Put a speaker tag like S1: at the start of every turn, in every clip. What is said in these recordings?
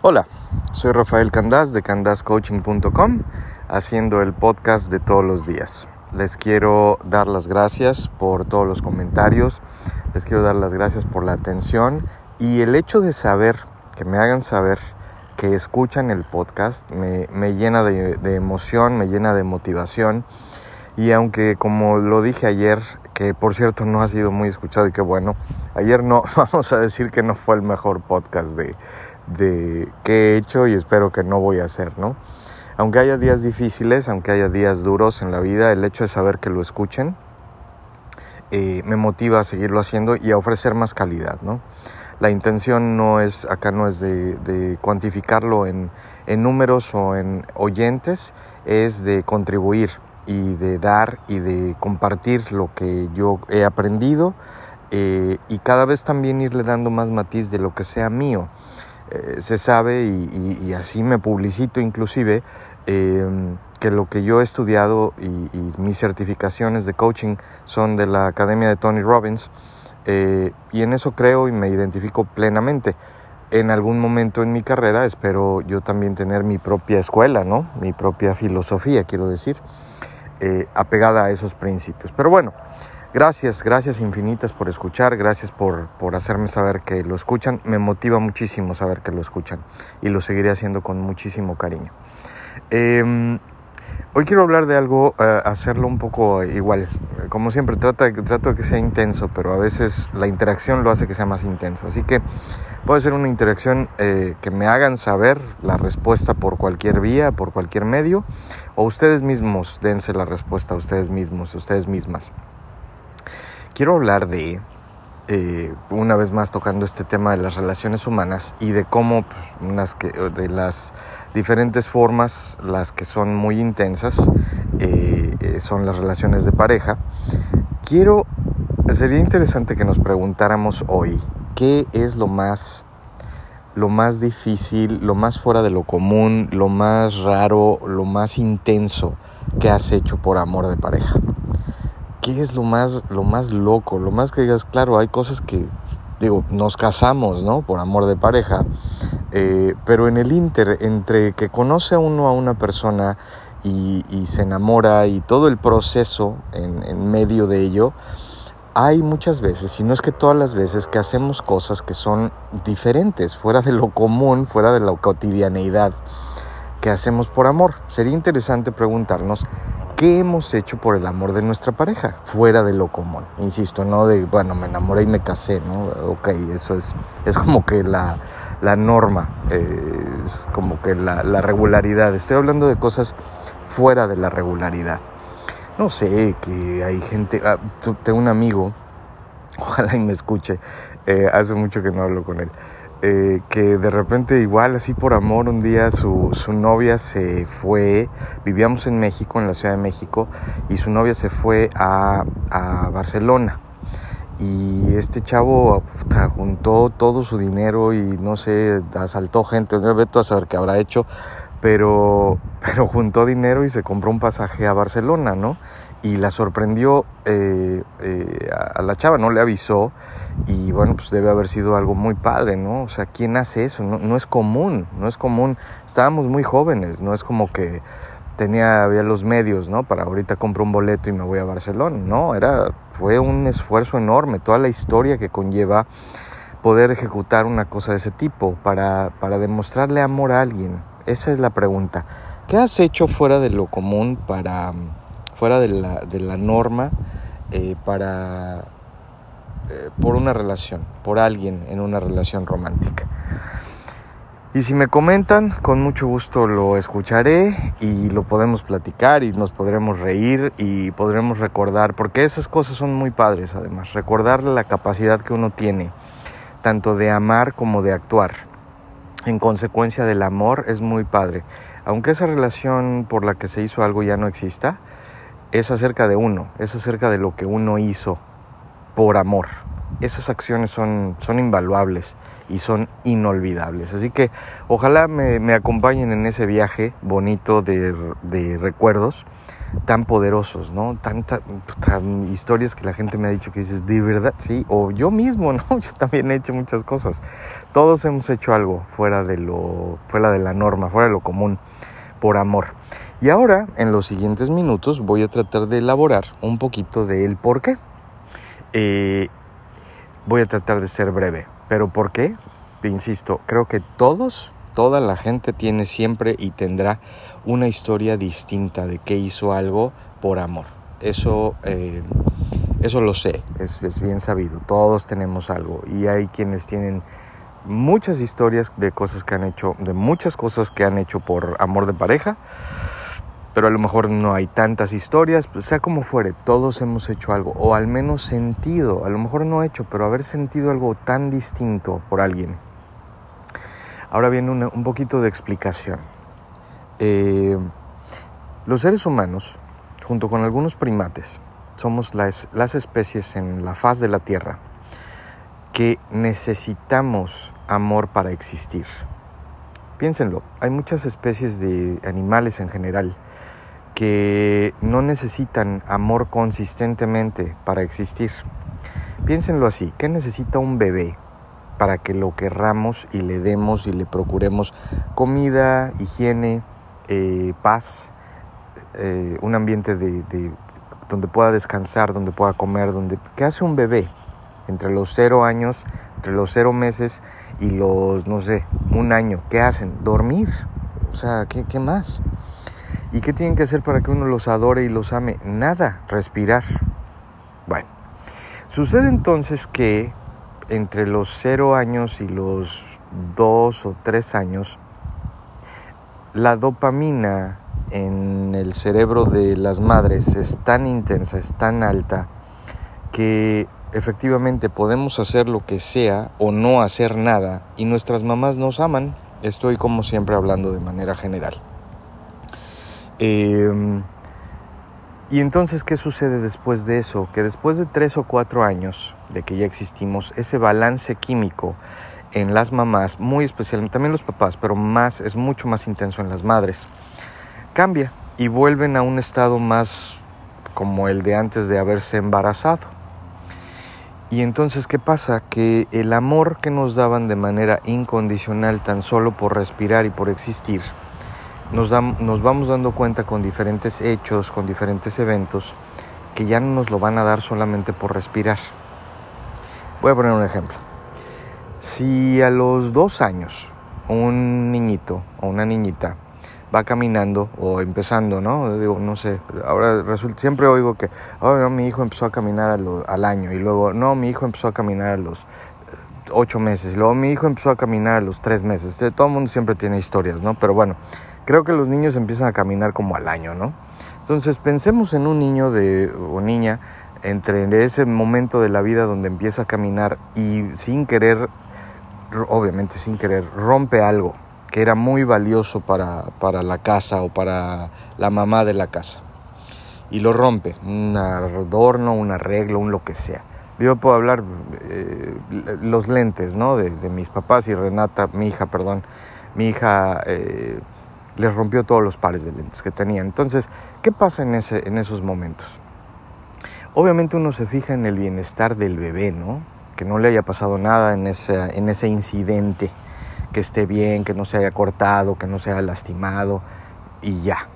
S1: Hola, soy Rafael Candás de candascoaching.com haciendo el podcast de todos los días. Les quiero dar las gracias por todos los comentarios, les quiero dar las gracias por la atención y el hecho de saber, que me hagan saber que escuchan el podcast, me, llena de, de emoción, me llena de motivación y aunque como lo dije ayer, que por cierto no ha sido muy escuchado y que bueno, ayer no, vamos a decir que no fue el mejor podcast de, de qué he hecho y espero que no voy a hacer, ¿no? Aunque haya días difíciles, aunque haya días duros en la vida, el hecho de saber que lo escuchen eh, me motiva a seguirlo haciendo y a ofrecer más calidad, ¿no? La intención no es, acá no es de, cuantificarlo en, números o en oyentes, es de contribuir y de dar y de compartir lo que yo he aprendido eh, y cada vez también irle dando más matiz de lo que sea mío. Eh, se sabe y, así me publicito inclusive em, que lo que yo he estudiado y, mis certificaciones de coaching son de la Academia de Tony Robbins eh, y en eso creo y me identifico plenamente. En algún momento en mi carrera espero yo también tener mi propia escuela, ¿no? Mi propia filosofía, quiero decir, eh, apegada a esos principios. Pero bueno, Gracias, gracias infinitas por escuchar, gracias por, por, hacerme saber que lo escuchan. Me motiva muchísimo saber que lo escuchan y lo seguiré haciendo con muchísimo cariño. Em, hoy quiero hablar de algo, eh, hacerlo un poco igual. Como siempre, trato de que sea intenso, pero a veces la interacción lo hace que sea más intenso. Así que puede ser una interacción eh, que me hagan saber la respuesta por cualquier vía, por cualquier medio, o ustedes mismos dense la respuesta a ustedes mismos, a ustedes mismas quiero hablar de, eh, una vez más tocando este tema de las relaciones humanas y de cómo pues, de las diferentes formas, las que son muy intensas, eh, eh, son las relaciones de pareja. Quiero, sería interesante que nos preguntáramos hoy, ¿qué es lo más lo más difícil, lo más fuera de lo común, lo más raro, lo más intenso que has hecho por amor de pareja? ¿Qué es lo más, lo más loco? Lo más que digas, claro, hay cosas que, digo, nos casamos, ¿no? Por amor de pareja, eh, pero en el inter, entre que conoce uno a una persona y, se enamora y todo el proceso en, en medio de ello, hay muchas veces, si no es que todas las veces, que hacemos cosas que son diferentes, fuera de lo común, fuera de la cotidianeidad que hacemos por amor. Sería interesante preguntarnos ¿Qué hemos hecho por el amor de nuestra pareja? Fuera de lo común. Insisto, no de, bueno, me enamoré y me casé, ¿no? Ok, eso es, es como que la, norma, eh, es como que la, regularidad. Estoy hablando de cosas fuera de la regularidad. No sé, que hay gente, ah, tengo un amigo, ojalá y me escuche, eh, hace mucho que no hablo con él. Eh, que de repente igual así por amor un día su, su, novia se fue, vivíamos en México, en la Ciudad de México, y su novia se fue a, a Barcelona. Y este chavo juntó todo su dinero y no sé, asaltó gente, no veto a saber qué habrá hecho, pero, pero juntó dinero y se compró un pasaje a Barcelona, ¿no? Y la sorprendió eh, eh, a, la chava, no le avisó y bueno, pues debe haber sido algo muy padre, ¿no? O sea, ¿quién hace eso? No, no, es común, no es común. Estábamos muy jóvenes, no es como que tenía, había los medios, ¿no? Para ahorita compro un boleto y me voy a Barcelona, no, era, fue un esfuerzo enorme, toda la historia que conlleva poder ejecutar una cosa de ese tipo para, para demostrarle amor a alguien. Esa es la pregunta. ¿Qué has hecho fuera de lo común para fuera de la, de la norma eh, para, eh, por una relación, por alguien en una relación romántica. Y si me comentan, con mucho gusto lo escucharé y lo podemos platicar y nos podremos reír y podremos recordar, porque esas cosas son muy padres además, recordar la capacidad que uno tiene, tanto de amar como de actuar. En consecuencia del amor es muy padre. Aunque esa relación por la que se hizo algo ya no exista, es acerca de uno, es acerca de lo que uno hizo por amor. Esas acciones son, son invaluables y son inolvidables. Así que ojalá me, acompañen en ese viaje bonito de, recuerdos tan poderosos, ¿no? Tantas historias que la gente me ha dicho que dices, de verdad, sí, o yo mismo, ¿no? Yo también he hecho muchas cosas. Todos hemos hecho algo fuera de lo, fuera de la norma, fuera de lo común, por amor. Y ahora, en los siguientes minutos, voy a tratar de elaborar un poquito del por qué. Eh, voy a tratar de ser breve. ¿Pero por qué? Insisto, creo que todos, toda la gente tiene siempre y tendrá una historia distinta de que hizo algo por amor. Eso, eh, eso lo sé, es, es bien sabido. Todos tenemos algo y hay quienes tienen muchas historias de cosas que han hecho, de muchas cosas que han hecho por amor de pareja pero a lo mejor no hay tantas historias, pues sea como fuere, todos hemos hecho algo, o al menos sentido, a lo mejor no hecho, pero haber sentido algo tan distinto por alguien. Ahora viene un poquito de explicación. Eh, los seres humanos, junto con algunos primates, somos las, las especies en la faz de la Tierra que necesitamos amor para existir. Piénsenlo, hay muchas especies de animales en general que no necesitan amor consistentemente para existir. Piénsenlo así, ¿qué necesita un bebé para que lo querramos y le demos y le procuremos comida, higiene, eh, paz, eh, un ambiente de, donde pueda descansar, donde pueda comer, donde... ¿Qué hace un bebé entre los cero años, entre los cero meses y los, no sé, un año? ¿Qué hacen? Dormir. O sea, ¿qué, qué más? ¿Y qué tienen que hacer para que uno los adore y los ame? Nada, respirar. Bueno, sucede entonces que entre los cero años y los dos o tres años, la dopamina en el cerebro de las madres es tan intensa, es tan alta, que efectivamente podemos hacer lo que sea o no hacer nada y nuestras mamás nos aman. Estoy como siempre hablando de manera general. Em, y entonces, ¿qué sucede después de eso? Que después de tres o cuatro años de que ya existimos, ese balance químico en las mamás, muy especialmente, también los papás, pero más, es mucho más intenso en las madres, cambia y vuelven a un estado más como el de antes de haberse embarazado. Y entonces, ¿qué pasa? Que el amor que nos daban de manera incondicional tan solo por respirar y por existir, nos, nos vamos dando cuenta con diferentes hechos, con diferentes eventos, que ya no nos lo van a dar solamente por respirar. Voy a poner un ejemplo. Si a los dos años un niñito o una niñita va caminando o empezando, ¿no? Digo, no sé, ahora resulta, siempre oigo que, oh, mi hijo empezó a caminar al año y luego, no, mi hijo empezó a caminar a los eh, ocho meses, luego mi hijo empezó a caminar a los tres meses. Todo el mundo siempre tiene historias, ¿no? Pero bueno, creo que los niños empiezan a caminar como al año, ¿no? Entonces pensemos en un niño de, o niña entre ese momento de la vida donde empieza a caminar y sin querer, obviamente sin querer, rompe algo que era muy valioso para, para la casa o para la mamá de la casa. Y lo rompe, un adorno, un arreglo, un lo que sea. Yo puedo hablar eh, los lentes, ¿no? De, mis papás y Renata, mi hija, perdón, mi hija... Eh, les rompió todos los pares de lentes que tenían. Entonces, ¿qué pasa en, ese, en esos momentos? Obviamente uno se fija en el bienestar del bebé, ¿no? Que no le haya pasado nada en ese, en ese incidente, que esté bien, que no se haya cortado, que no se haya lastimado y ya.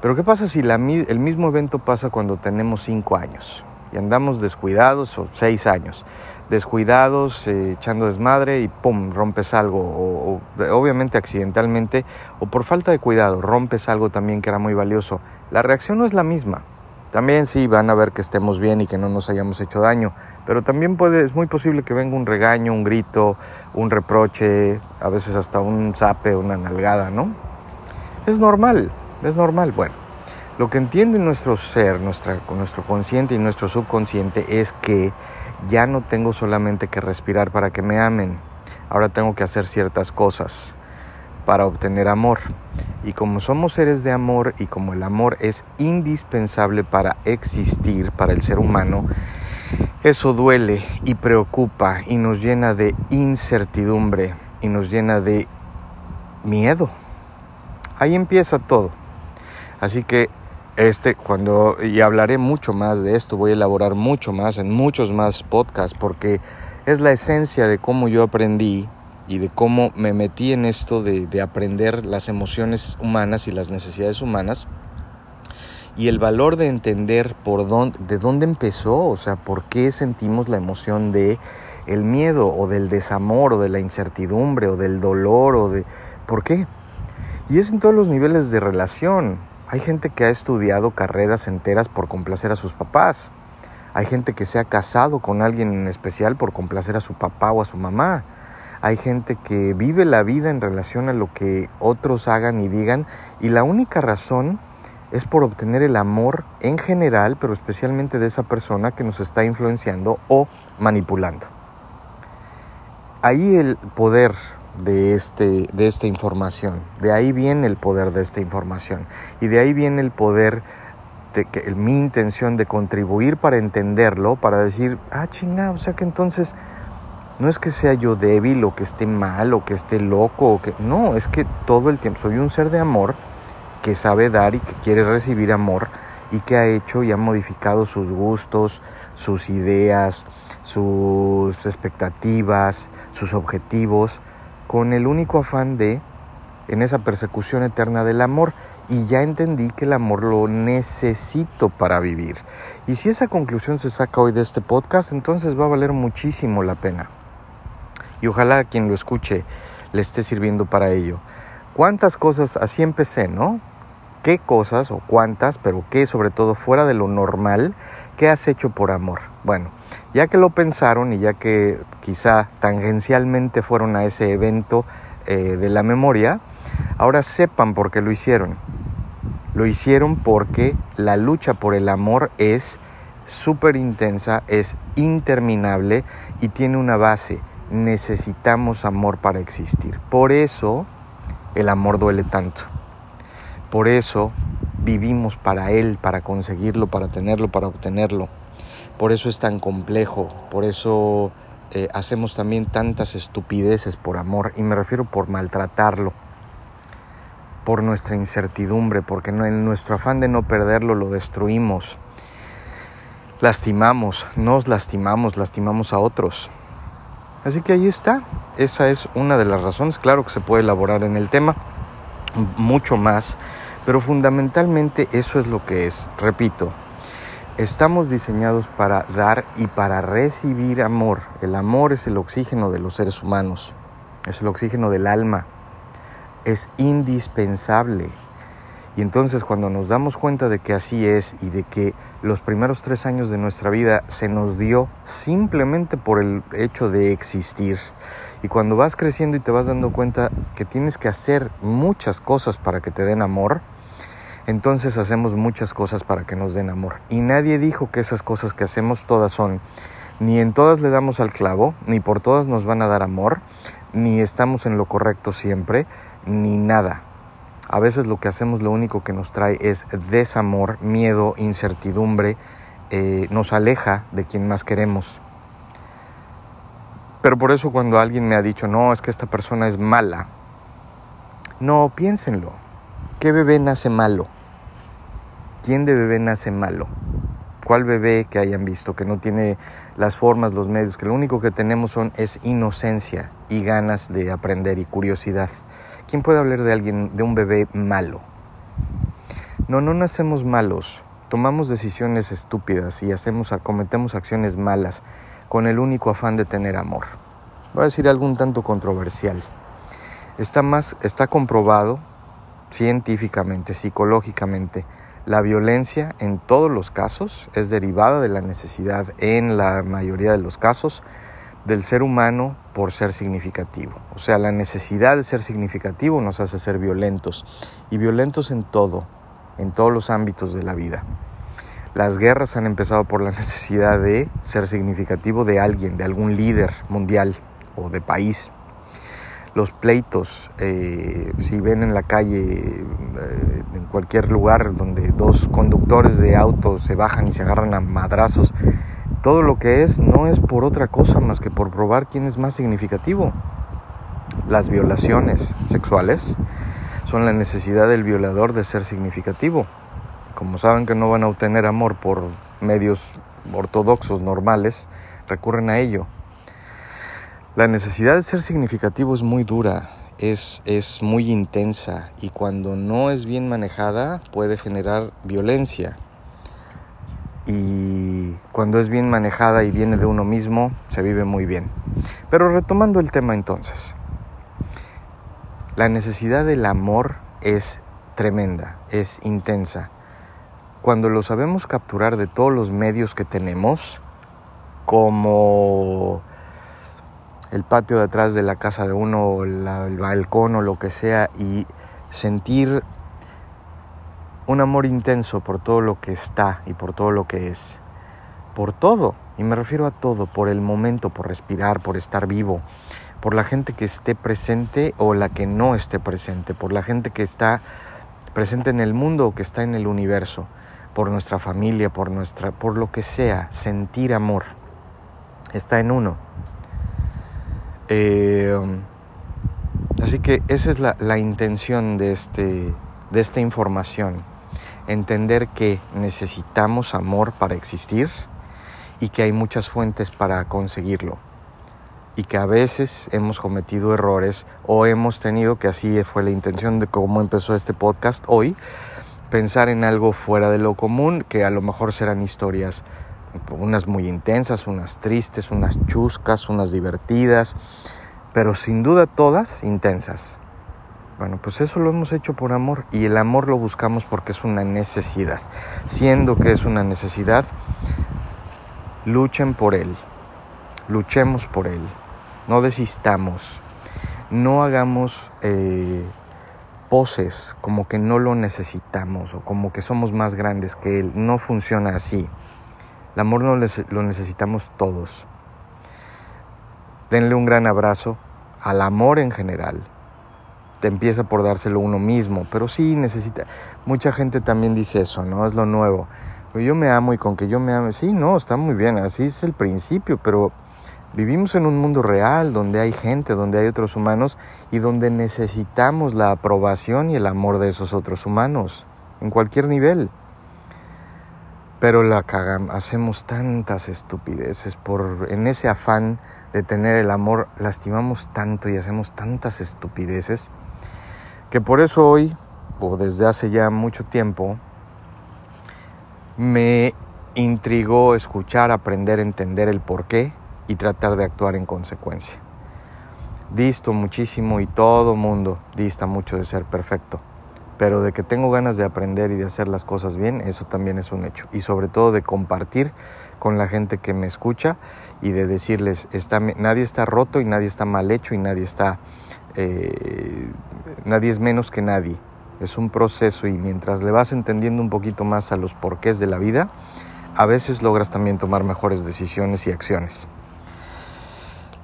S1: Pero ¿qué pasa si el mismo evento pasa cuando tenemos cinco años y andamos descuidados o seis años? Descuidados, eh, echando desmadre y pum, rompes algo, o, obviamente accidentalmente, o por falta de cuidado, rompes algo también que era muy valioso. La reacción no es la misma. También sí van a ver que estemos bien y que no nos hayamos hecho daño, pero también puede, es muy posible que venga un regaño, un grito, un reproche, a veces hasta un zape, una nalgada, ¿no? Es normal, es normal. Bueno, lo que entiende nuestro ser, nuestra, nuestro consciente y nuestro subconsciente es que ya no tengo solamente que respirar para que me amen, ahora tengo que hacer ciertas cosas para obtener amor. Y como somos seres de amor y como el amor es indispensable para existir, para el ser humano, Eso duele y preocupa y nos llena de incertidumbre y nos llena de miedo. Ahí empieza todo. Así que este cuando y hablaré mucho más de esto, voy a elaborar mucho más en muchos más podcasts porque es la esencia de cómo yo aprendí y de cómo me metí en esto de, de aprender las emociones humanas y las necesidades humanas y el valor de entender por dónde, de dónde empezó, o sea, por qué sentimos la emoción de el miedo o del desamor o de la incertidumbre o del dolor o de ¿por qué? Y es en todos los niveles de relación. Hay gente que ha estudiado carreras enteras por complacer a sus papás. Hay gente que se ha casado con alguien en especial por complacer a su papá o a su mamá. Hay gente que vive la vida en relación a lo que otros hagan y digan y la única razón es por obtener el amor en general, pero especialmente de esa persona que nos está influenciando o manipulando. Ahí el poder de, este, de esta información, de ahí viene el poder de esta información. Y de ahí viene el poder de que, mi intención de contribuir para entenderlo, para decir, ah, chinga, o sea que entonces no es que sea yo débil o que esté mal o que esté loco, o que no, es que todo el tiempo soy un ser de amor que sabe dar y que quiere recibir amor y que ha hecho y ha modificado sus gustos, sus ideas, sus expectativas, sus objetivos, con el único afán de, en esa persecución eterna del amor, y ya entendí que el amor lo necesito para vivir. Y si esa conclusión se saca hoy de este podcast, entonces va a valer muchísimo la pena. Y ojalá quien lo escuche le esté sirviendo para ello. ¿Cuántas cosas así empecé, no? Qué cosas o cuántas, pero qué sobre todo fuera de lo normal, qué has hecho por amor. Bueno, ya que lo pensaron y ya que quizá tangencialmente fueron a ese evento eh, de la memoria, ahora sepan por qué lo hicieron. Lo hicieron porque la lucha por el amor es súper intensa, es interminable y tiene una base. Necesitamos amor para existir. Por eso el amor duele tanto. Por eso vivimos para Él, para conseguirlo, para tenerlo, para obtenerlo. Por eso es tan complejo, por eso eh, hacemos también tantas estupideces por amor, y me refiero por maltratarlo, por nuestra incertidumbre, porque en nuestro afán de no perderlo lo destruimos, lastimamos, nos lastimamos, lastimamos a otros. Así que ahí está, esa es una de las razones, claro que se puede elaborar en el tema mucho más, pero fundamentalmente eso es lo que es. Repito, estamos diseñados para dar y para recibir amor. El amor es el oxígeno de los seres humanos, es el oxígeno del alma, es indispensable. Y entonces cuando nos damos cuenta de que así es y de que los primeros tres años de nuestra vida se nos dio simplemente por el hecho de existir, y cuando vas creciendo y te vas dando cuenta que tienes que hacer muchas cosas para que te den amor, entonces hacemos muchas cosas para que nos den amor. Y nadie dijo que esas cosas que hacemos todas son, ni en todas le damos al clavo, ni por todas nos van a dar amor, ni estamos en lo correcto siempre, ni nada. A veces lo que hacemos lo único que nos trae es desamor, miedo, incertidumbre, eh, nos aleja de quien más queremos. Pero por eso cuando alguien me ha dicho, no, es que esta persona es mala, no, piénsenlo. ¿Qué bebé nace malo? ¿Quién de bebé nace malo? ¿Cuál bebé que hayan visto que no tiene las formas, los medios, que lo único que tenemos son es inocencia y ganas de aprender y curiosidad? ¿Quién puede hablar de alguien, de un bebé malo? No, no nacemos malos. Tomamos decisiones estúpidas y hacemos, cometemos acciones malas con el único afán de tener amor. Voy a decir algo un tanto controversial. Está, más, está comprobado científicamente, psicológicamente, la violencia en todos los casos es derivada de la necesidad, en la mayoría de los casos, del ser humano por ser significativo. O sea, la necesidad de ser significativo nos hace ser violentos y violentos en todo, en todos los ámbitos de la vida. Las guerras han empezado por la necesidad de ser significativo de alguien, de algún líder mundial o de país. Los pleitos, eh, si ven en la calle, eh, en cualquier lugar donde dos conductores de autos se bajan y se agarran a madrazos, todo lo que es no es por otra cosa más que por probar quién es más significativo. Las violaciones sexuales son la necesidad del violador de ser significativo. Como saben que no van a obtener amor por medios ortodoxos normales, recurren a ello. La necesidad de ser significativo es muy dura, es, es muy intensa y cuando no es bien manejada puede generar violencia. Y cuando es bien manejada y viene de uno mismo, se vive muy bien. Pero retomando el tema entonces, la necesidad del amor es tremenda, es intensa. Cuando lo sabemos capturar de todos los medios que tenemos, como el patio de atrás de la casa de uno, el balcón o lo que sea, y sentir un amor intenso por todo lo que está y por todo lo que es. Por todo, y me refiero a todo, por el momento, por respirar, por estar vivo, por la gente que esté presente o la que no esté presente, por la gente que está presente en el mundo o que está en el universo, por nuestra familia, por nuestra por lo que sea, sentir amor. Está en uno. Eh, así que esa es la, intención de, este, de esta información. Entender que necesitamos amor para existir y que hay muchas fuentes para conseguirlo. Y que a veces hemos cometido errores o hemos tenido, que así fue la intención de cómo empezó este podcast hoy, pensar en algo fuera de lo común, que a lo mejor serán historias unas muy intensas, unas tristes, unas chuscas, unas divertidas, pero sin duda todas intensas. Bueno, pues eso lo hemos hecho por amor y el amor lo buscamos porque es una necesidad. Siendo que es una necesidad, luchen por él, luchemos por él, no desistamos, no hagamos eh, poses como que no lo necesitamos o como que somos más grandes que él, no funciona así. El amor lo, lo necesitamos todos. Denle un gran abrazo al amor en general. Te empieza por dárselo uno mismo, pero sí necesita. Mucha gente también dice eso, ¿no? Es lo nuevo. Yo me amo y con que yo me ame, sí, no, está muy bien, así es el principio, pero vivimos en un mundo real donde hay gente, donde hay otros humanos y donde necesitamos la aprobación y el amor de esos otros humanos, en cualquier nivel. Pero la cagamos, hacemos tantas estupideces por en ese afán de tener el amor, lastimamos tanto y hacemos tantas estupideces que por eso hoy o desde hace ya mucho tiempo me intrigó escuchar, aprender, entender el por qué y tratar de actuar en consecuencia. Disto muchísimo y todo mundo dista mucho de ser perfecto pero de que tengo ganas de aprender y de hacer las cosas bien, eso también es un hecho. Y sobre todo de compartir con la gente que me escucha y de decirles, está, nadie está roto y nadie está mal hecho y nadie está, eh, nadie es menos que nadie. Es un proceso y mientras le vas entendiendo un poquito más a los porqués de la vida, a veces logras también tomar mejores decisiones y acciones.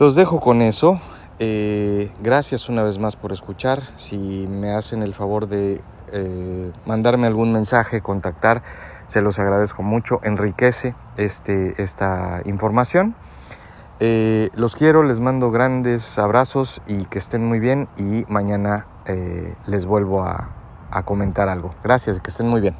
S1: Los dejo con eso. Eh, gracias una vez más por escuchar. Si me hacen el favor de eh, mandarme algún mensaje, contactar, se los agradezco mucho. Enriquece este, esta información. Eh, los quiero, les mando grandes abrazos y que estén muy bien y mañana les vuelvo a comentar algo. Gracias, que estén muy bien.